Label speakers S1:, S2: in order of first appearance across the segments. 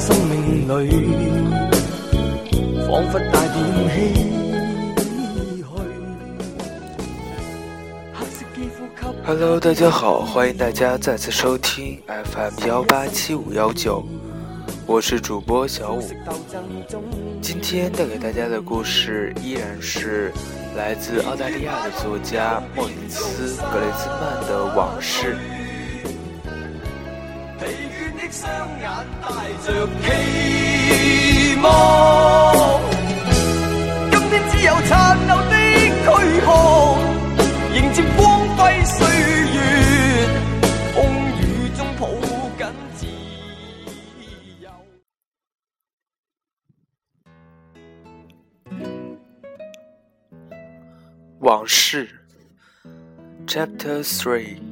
S1: 生命里，仿佛带点唏嘘。
S2: Hello，大家好，欢迎大家再次收听 FM 幺八七五幺九，我是主播小五。今天带给大家的故事依然是来自澳大利亚的作家莫里斯·格雷兹曼的往事。
S1: 双眼带着期望，今天只有残留的躯壳，迎接光辉岁月，风雨中抱紧自由。
S2: 往事，Chapter Three。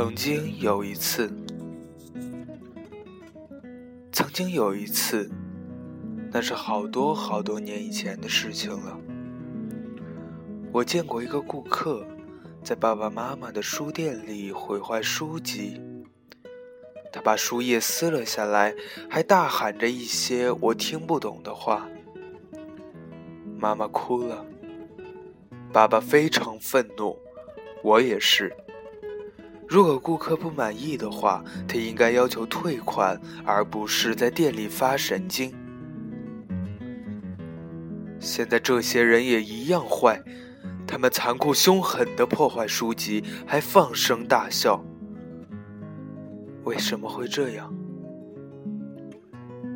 S2: 曾经有一次，曾经有一次，那是好多好多年以前的事情了。我见过一个顾客在爸爸妈妈的书店里毁坏书籍，他把书页撕了下来，还大喊着一些我听不懂的话。妈妈哭了，爸爸非常愤怒，我也是。如果顾客不满意的话，他应该要求退款，而不是在店里发神经。现在这些人也一样坏，他们残酷凶狠地破坏书籍，还放声大笑。为什么会这样？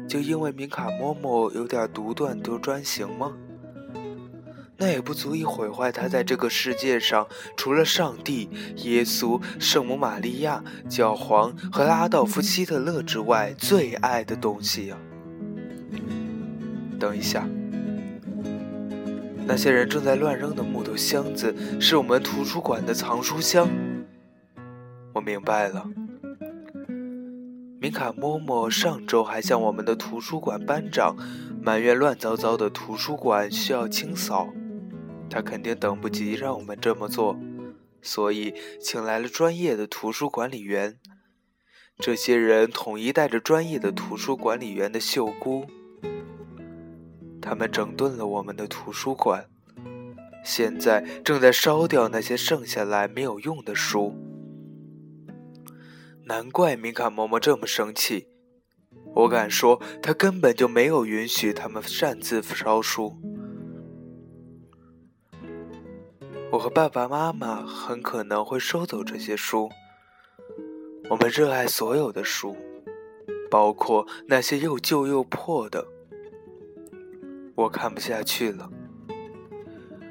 S2: 就因为明卡嬷嬷有点独断独专行吗？那也不足以毁坏他在这个世界上除了上帝、耶稣、圣母玛利亚、教皇和阿道夫·希特勒之外最爱的东西呀、等一下，那些人正在乱扔的木头箱子是我们图书馆的藏书箱。我明白了。明卡嬷嬷上周还向我们的图书馆班长埋怨乱糟糟的图书馆需要清扫，他肯定等不及让我们这么做，所以请来了专业的图书管理员。这些人统一带着专业的图书管理员的袖箍，他们整顿了我们的图书馆，现在正在烧掉那些剩下来没有用的书。难怪明卡嬷嬷这么生气。我敢说，她根本就没有允许他们擅自烧书。我和爸爸妈妈很可能会收走这些书。我们热爱所有的书，包括那些又旧又破的。我看不下去了。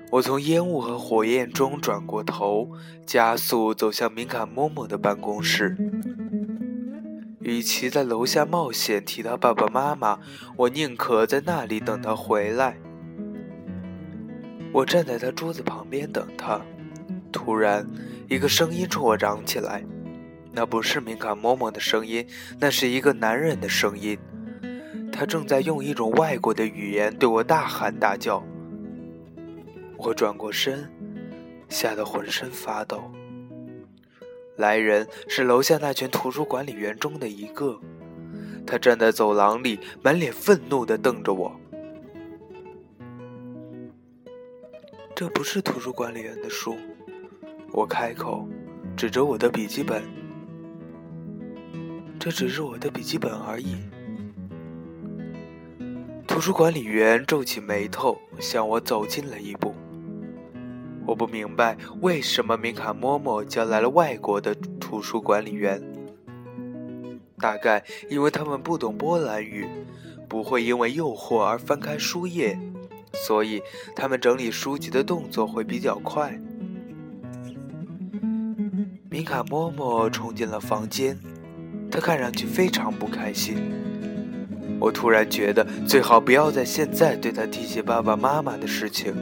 S2: 我从烟雾和火焰中转过头，加速走向明卡嬷嬷的办公室。与其在楼下冒险提到爸爸妈妈，我宁可在那里等他回来。我站在他桌子旁边等他，突然，一个声音冲我嚷起来。那不是明卡嬷嬷的声音，那是一个男人的声音。他正在用一种外国的语言对我大喊大叫。我转过身，吓得浑身发抖。来人是楼下那群图书管理员中的一个，他站在走廊里，满脸愤怒地瞪着我。这不是图书管理员的书，我开口，指着我的笔记本。这只是我的笔记本而已。图书管理员皱起眉头，向我走近了一步。我不明白为什么明卡嬷嬷叫来了外国的图书管理员。大概因为他们不懂波兰语，不会因为诱惑而翻开书页，所以他们整理书籍的动作会比较快。米卡嬷嬷冲进了房间，他看上去非常不开心。我突然觉得最好不要在现在对他提起爸爸妈妈的事情。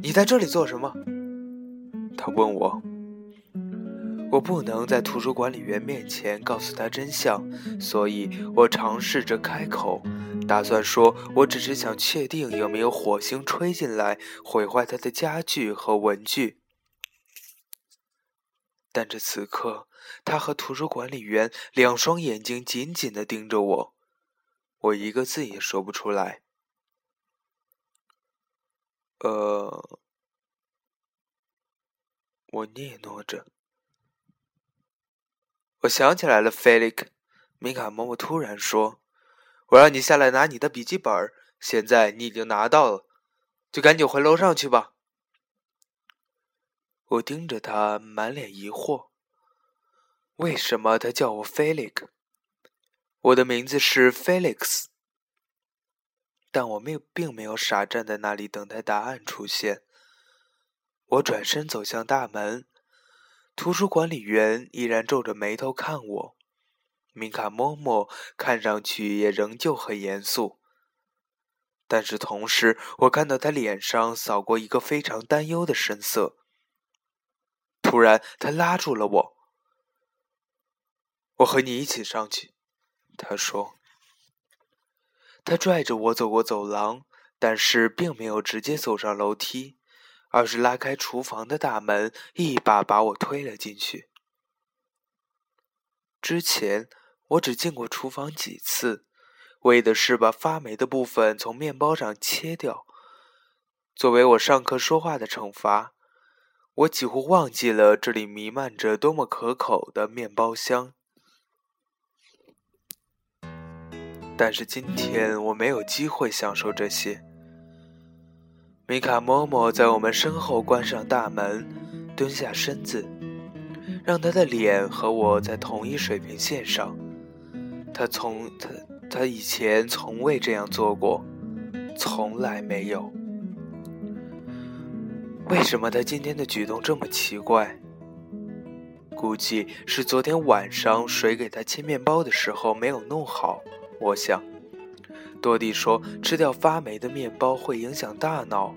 S2: 你在这里做什么？他问我。我不能在图书管理员面前告诉他真相，所以我尝试着开口，打算说我只是想确定有没有火星吹进来毁坏他的家具和文具。但这此刻，他和图书管理员两双眼睛紧紧地盯着我，我一个字也说不出来。呃，我嗫嚅着。我想起来了，菲利克，米卡嬷嬷突然说：“我让你下来拿你的笔记本，现在你已经拿到了，就赶紧回楼上去吧。”我盯着他，满脸疑惑：“为什么他叫我 Felix？？我的名字是 Felix。”但我没并没有傻站在那里等待答案出现。我转身走向大门。图书管理员依然皱着眉头看我，米卡嬷嬷看上去也仍旧很严肃，但是同时我看到他脸上扫过一个非常担忧的神色。突然，他拉住了我：“我和你一起上去。”他说。他拽着我走过走廊，但是并没有直接走上楼梯。而是拉开厨房的大门，一把把我推了进去。之前我只进过厨房几次，为的是把发霉的部分从面包上切掉。作为我上课说话的惩罚，我几乎忘记了这里弥漫着多么可口的面包香。但是今天我没有机会享受这些。米卡嬷嬷在我们身后关上大门，蹲下身子，让她的脸和我在同一水平线上。他从他他以前从未这样做过，从来没有。为什么他今天的举动这么奇怪？估计是昨天晚上水给他切面包的时候没有弄好，我想。多蒂说：“吃掉发霉的面包会影响大脑。”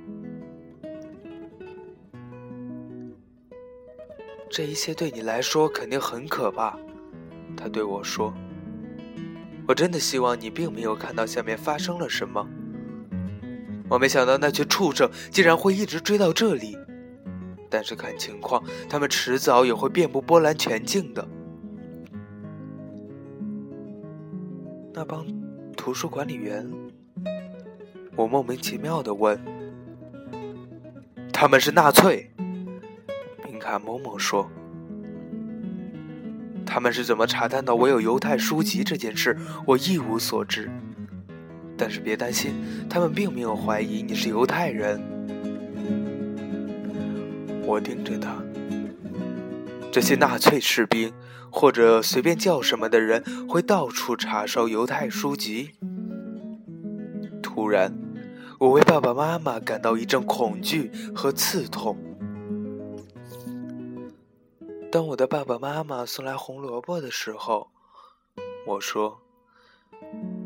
S2: 这一切对你来说肯定很可怕，他对我说：“我真的希望你并没有看到下面发生了什么。我没想到那群畜生竟然会一直追到这里，但是看情况，他们迟早也会遍布波兰全境的。”那帮。图书管理员，我莫名其妙的问：“他们是纳粹？”明卡某某说：“他们是怎么查探到我有犹太书籍这件事？我一无所知。但是别担心，他们并没有怀疑你是犹太人。”我盯着他，这些纳粹士兵。或者随便叫什么的人会到处查收犹太书籍。突然，我为爸爸妈妈感到一阵恐惧和刺痛。当我的爸爸妈妈送来红萝卜的时候，我说：“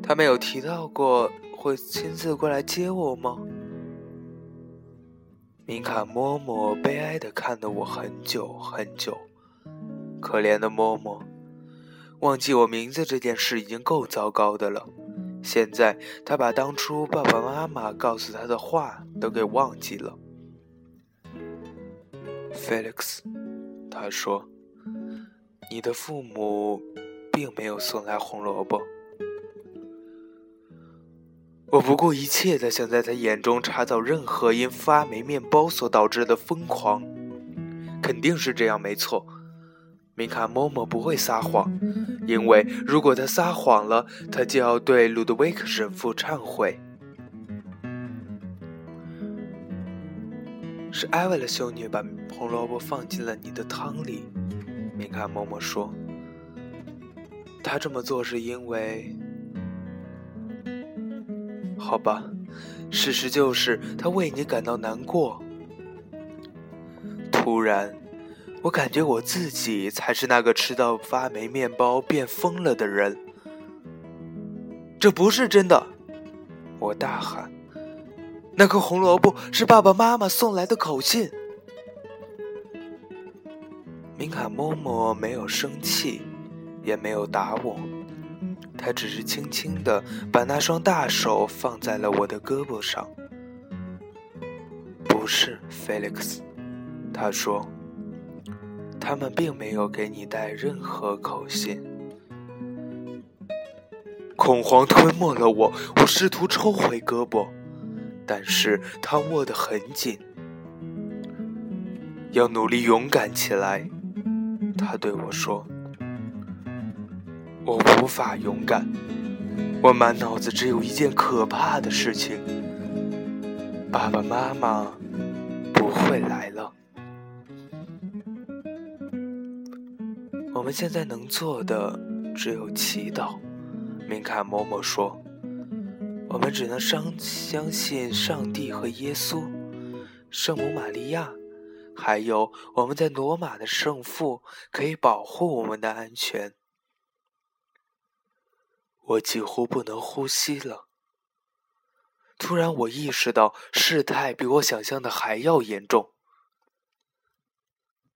S2: 他们有提到过会亲自过来接我吗？”米卡嬷嬷悲哀的看了我很久很久。可怜的嬷嬷，忘记我名字这件事已经够糟糕的了。现在他把当初爸爸妈妈告诉他的话都给忘记了。Felix，他说：“你的父母并没有送来红萝卜。”我不顾一切的想在他眼中查找任何因发霉面包所导致的疯狂，肯定是这样，没错。米卡嬷嬷不会撒谎，因为如果他撒谎了，他就要对鲁德维克神父忏悔。是艾维勒修女把红萝卜放进了你的汤里，米卡嬷嬷说。她这么做是因为……好吧，事实就是她为你感到难过。突然。我感觉我自己才是那个吃到发霉面包变疯了的人。这不是真的！我大喊：“那颗红萝卜是爸爸妈妈送来的口信。”明卡嬷嬷没有生气，也没有打我，他只是轻轻地把那双大手放在了我的胳膊上。不是，Felix，他说，他们并没有给你带任何口信。恐慌吞没了我，我试图抽回胳膊，但是他握得很紧。要努力勇敢起来，他对我说。我无法勇敢，我满脑子只有一件可怕的事情：爸爸妈妈不会来了。我们现在能做的只有祈祷，明卡嬷嬷说。我们只能相相信上帝和耶稣、圣母玛利亚，还有我们在罗马的圣父，可以保护我们的安全。我几乎不能呼吸了。突然，我意识到事态比我想象的还要严重。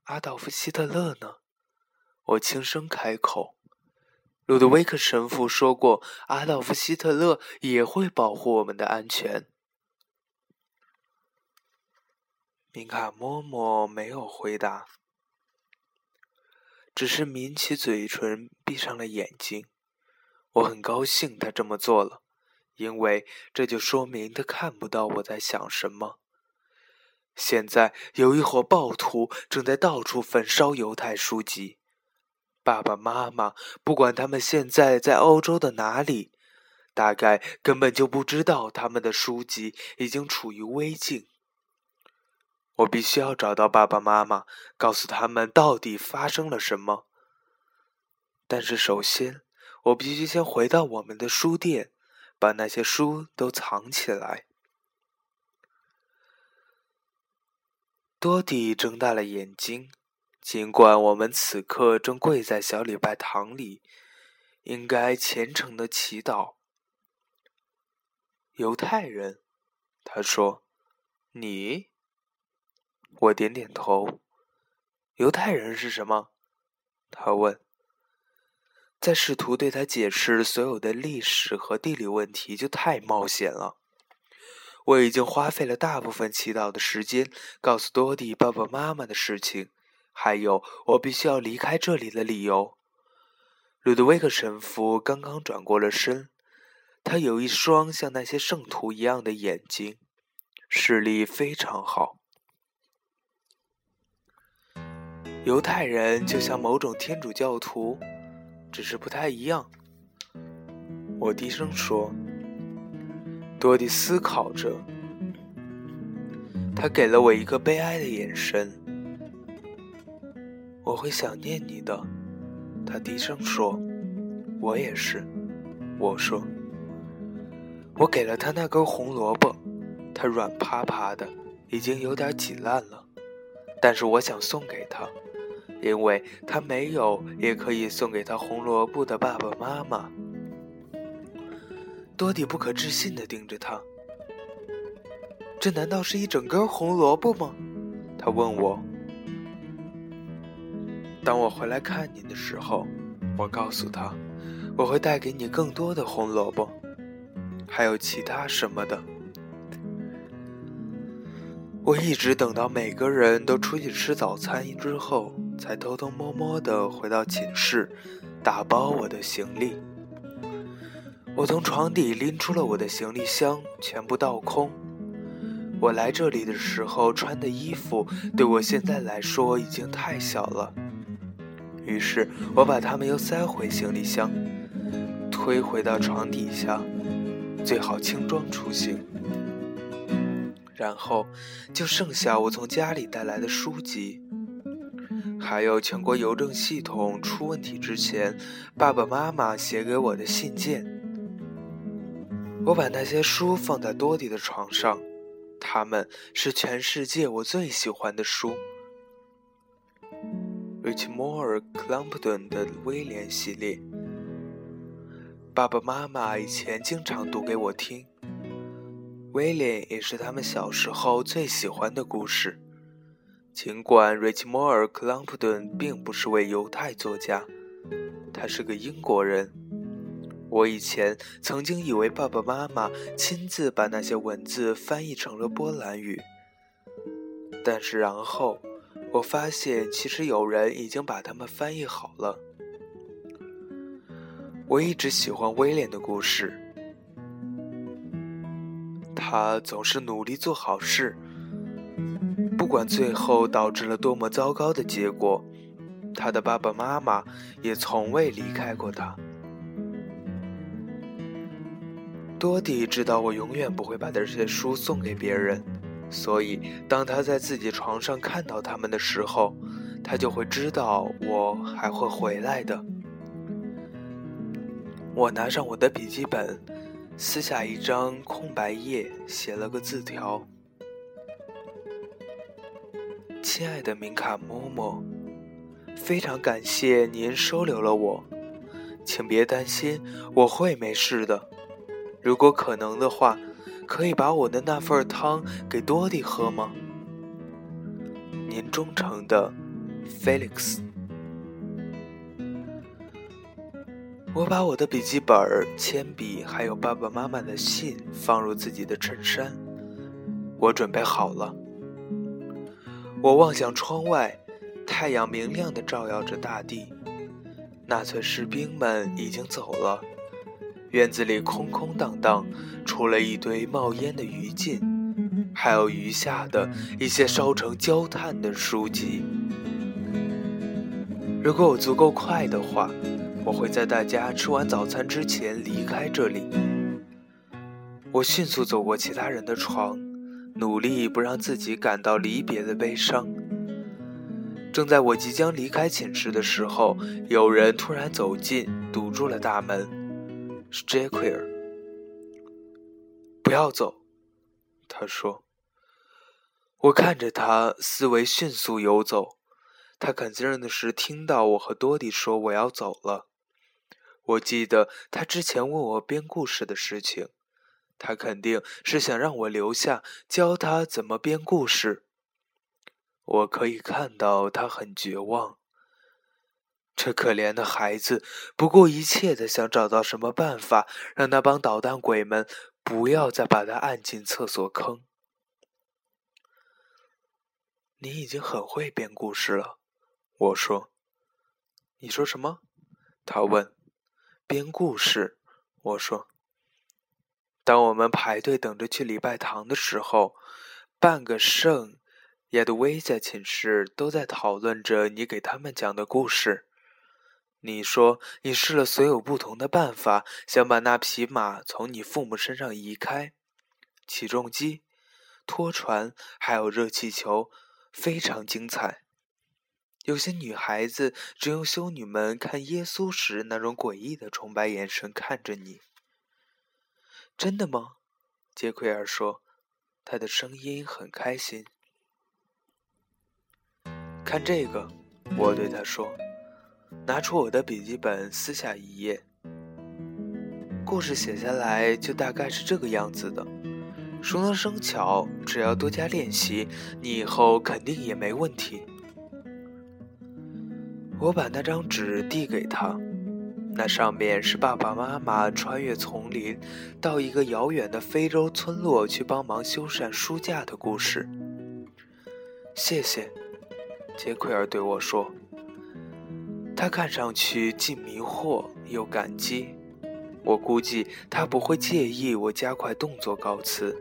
S2: 阿道夫·希特勒呢？我轻声开口。路德维克神父说过，阿道夫·希特勒也会保护我们的安全。明卡嬷嬷没有回答，只是抿起嘴唇，闭上了眼睛。我很高兴他这么做了，因为这就说明他看不到我在想什么。现在有一伙暴徒正在到处焚烧犹太书籍。爸爸妈妈不管他们现在在欧洲的哪里，大概根本就不知道他们的书籍已经处于危境。我必须要找到爸爸妈妈，告诉他们到底发生了什么。但是首先。我必须先回到我们的书店，把那些书都藏起来。多迪睁大了眼睛，尽管我们此刻正跪在小礼拜堂里，应该虔诚的祈祷。犹太人，他说：“你？”我点点头。犹太人是什么？他问。在试图对他解释所有的历史和地理问题，就太冒险了。我已经花费了大部分祈祷的时间，告诉多迪爸爸妈妈的事情，还有我必须要离开这里的理由。鲁德维克神父刚刚转过了身，他有一双像那些圣徒一样的眼睛，视力非常好。犹太人就像某种天主教徒。只是不太一样，我低声说。多迪思考着，他给了我一个悲哀的眼神。我会想念你的，他低声说。我也是，我说。我给了他那根红萝卜，它软趴趴的，已经有点挤烂了，但是我想送给他。因为他没有也可以送给他红萝卜的爸爸妈妈。多迪不可置信地盯着他，这难道是一整根红萝卜吗？他问我。当我回来看你的时候，我告诉他，我会带给你更多的红萝卜，还有其他什么的。我一直等到每个人都出去吃早餐之后。才偷偷摸摸地回到寝室，打包我的行李。我从床底拎出了我的行李箱，全部倒空。我来这里的时候穿的衣服，对我现在来说已经太小了。于是我把它们又塞回行李箱，推回到床底下，最好轻装出行。然后就剩下我从家里带来的书籍。还有全国邮政系统出问题之前，爸爸妈妈写给我的信件。我把那些书放在多迪的床上，他们是全世界我最喜欢的书。Rich Moore Clumpton 的威廉系列，爸爸妈妈以前经常读给我听。威廉也是他们小时候最喜欢的故事。尽管瑞奇·摩尔·克朗普顿并不是位犹太作家，他是个英国人。我以前曾经以为爸爸妈妈亲自把那些文字翻译成了波兰语，但是然后我发现，其实有人已经把它们翻译好了。我一直喜欢威廉的故事，他总是努力做好事，不管最后导致了多么糟糕的结果，他的爸爸妈妈也从未离开过他。多迪知道我永远不会把这些书送给别人，所以当他在自己床上看到他们的时候，他就会知道我还会回来的。我拿上我的笔记本，撕下一张空白页，写了个字条：“亲爱的明卡嬷嬷，非常感谢您收留了我，请别担心，我会没事的。”如果可能的话，可以把我的那份汤给多迪喝吗？您忠诚的，Felix。我把我的笔记本、铅笔还有爸爸妈妈的信放入自己的衬衫，我准备好了。我望向窗外，太阳明亮的照耀着大地，纳粹士兵们已经走了。院子里空空荡荡，除了一堆冒烟的余烬，还有余下的一些烧成焦炭的书籍。如果我足够快的话，我会在大家吃完早餐之前离开这里。我迅速走过其他人的床，努力不让自己感到离别的悲伤。正在我即将离开寝室的时候，有人突然走近，堵住了大门。是杰奎尔，不要走，他说。我看着他，思维迅速游走。他肯定的是听到我和多迪说我要走了。我记得他之前问我编故事的事情，他肯定是想让我留下教他怎么编故事。我可以看到他很绝望。这可怜的孩子不顾一切的想找到什么办法，让那帮捣蛋鬼们不要再把他按进厕所坑。你已经很会编故事了，我说。你说什么？他问。编故事，我说。当我们排队等着去礼拜堂的时候，半个圣亚德威在寝室都在讨论着你给他们讲的故事。你说你试了所有不同的办法，想把那匹马从你父母身上移开，起重机、拖船，还有热气球，非常精彩。有些女孩子只用修女们看耶稣时那种诡异的崇拜眼神看着你。真的吗？杰奎尔说，他的声音很开心。看这个，我对他说。拿出我的笔记本，撕下一页。故事写下来就大概是这个样子的。熟能生巧，只要多加练习，你以后肯定也没问题。我把那张纸递给他，那上面是爸爸妈妈穿越丛林，到一个遥远的非洲村落去帮忙修缮书架的故事。谢谢，杰奎尔对我说。他看上去既迷惑又感激，我估计他不会介意我加快动作告辞。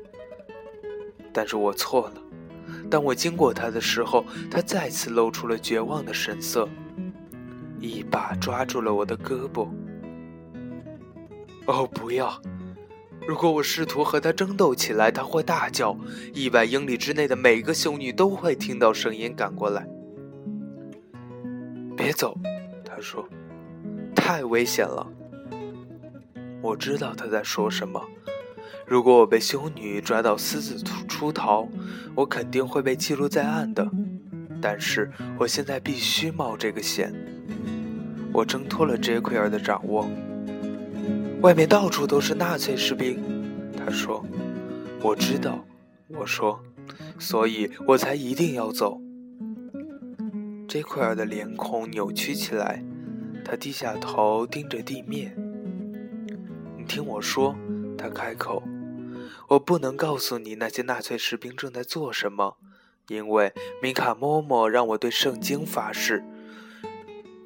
S2: 但是我错了。当我经过他的时候，他再次露出了绝望的神色，一把抓住了我的胳膊。哦，不要！如果我试图和他争斗起来，他会大叫，一百英里之内的每个修女都会听到声音赶过来。别走！他说：“太危险了。”我知道他在说什么。如果我被修女抓到私自出逃，我肯定会被记录在案的。但是我现在必须冒这个险。我挣脱了杰奎尔的掌握。外面到处都是纳粹士兵，他说。我知道，我说，所以我才一定要走。杰奎尔的脸孔扭曲起来，他低下头盯着地面。你听我说，他开口：“我不能告诉你那些纳粹士兵正在做什么，因为米卡嬷嬷让我对圣经发誓，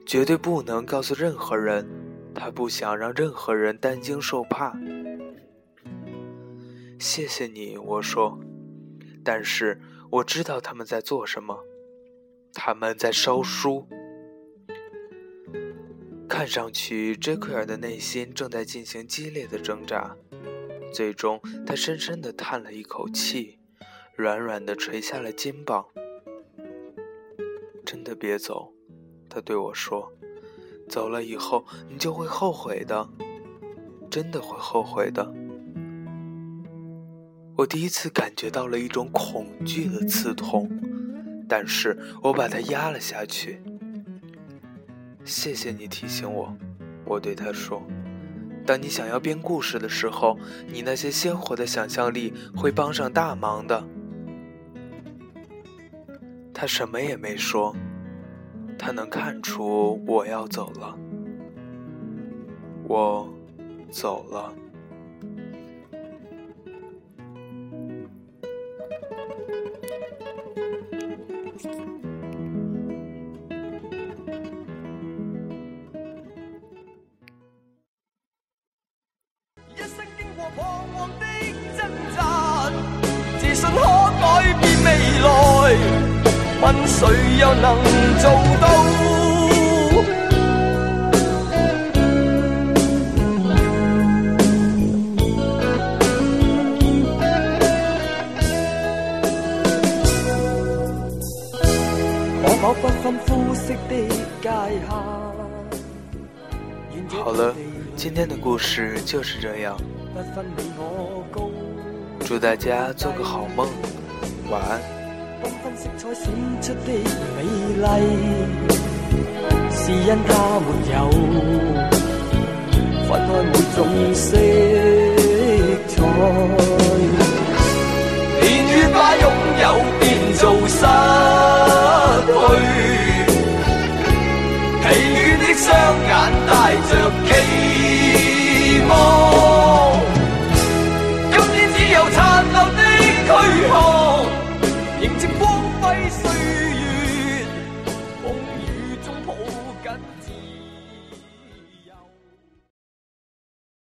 S2: 绝对不能告诉任何人。他不想让任何人担惊受怕。”谢谢你，我说，但是我知道他们在做什么，他们在烧书。看上去，杰克尔的内心正在进行激烈的挣扎。最终，他深深地叹了一口气，软软地垂下了肩膀。真的别走，他对我说：“走了以后，你就会后悔的，真的会后悔的。”我第一次感觉到了一种恐惧的刺痛，但是我把它压了下去。谢谢你提醒我，我对他说：“当你想要编故事的时候，你那些鲜活的想象力会帮上大忙的。”他什么也没说，他能看出我要走了，我走了。就是这样。祝大家做个好梦，晚安。缤纷色彩闪出的美丽，是因它没有分开每种色彩。年月把拥有变做失去，疲倦的双眼带着期望，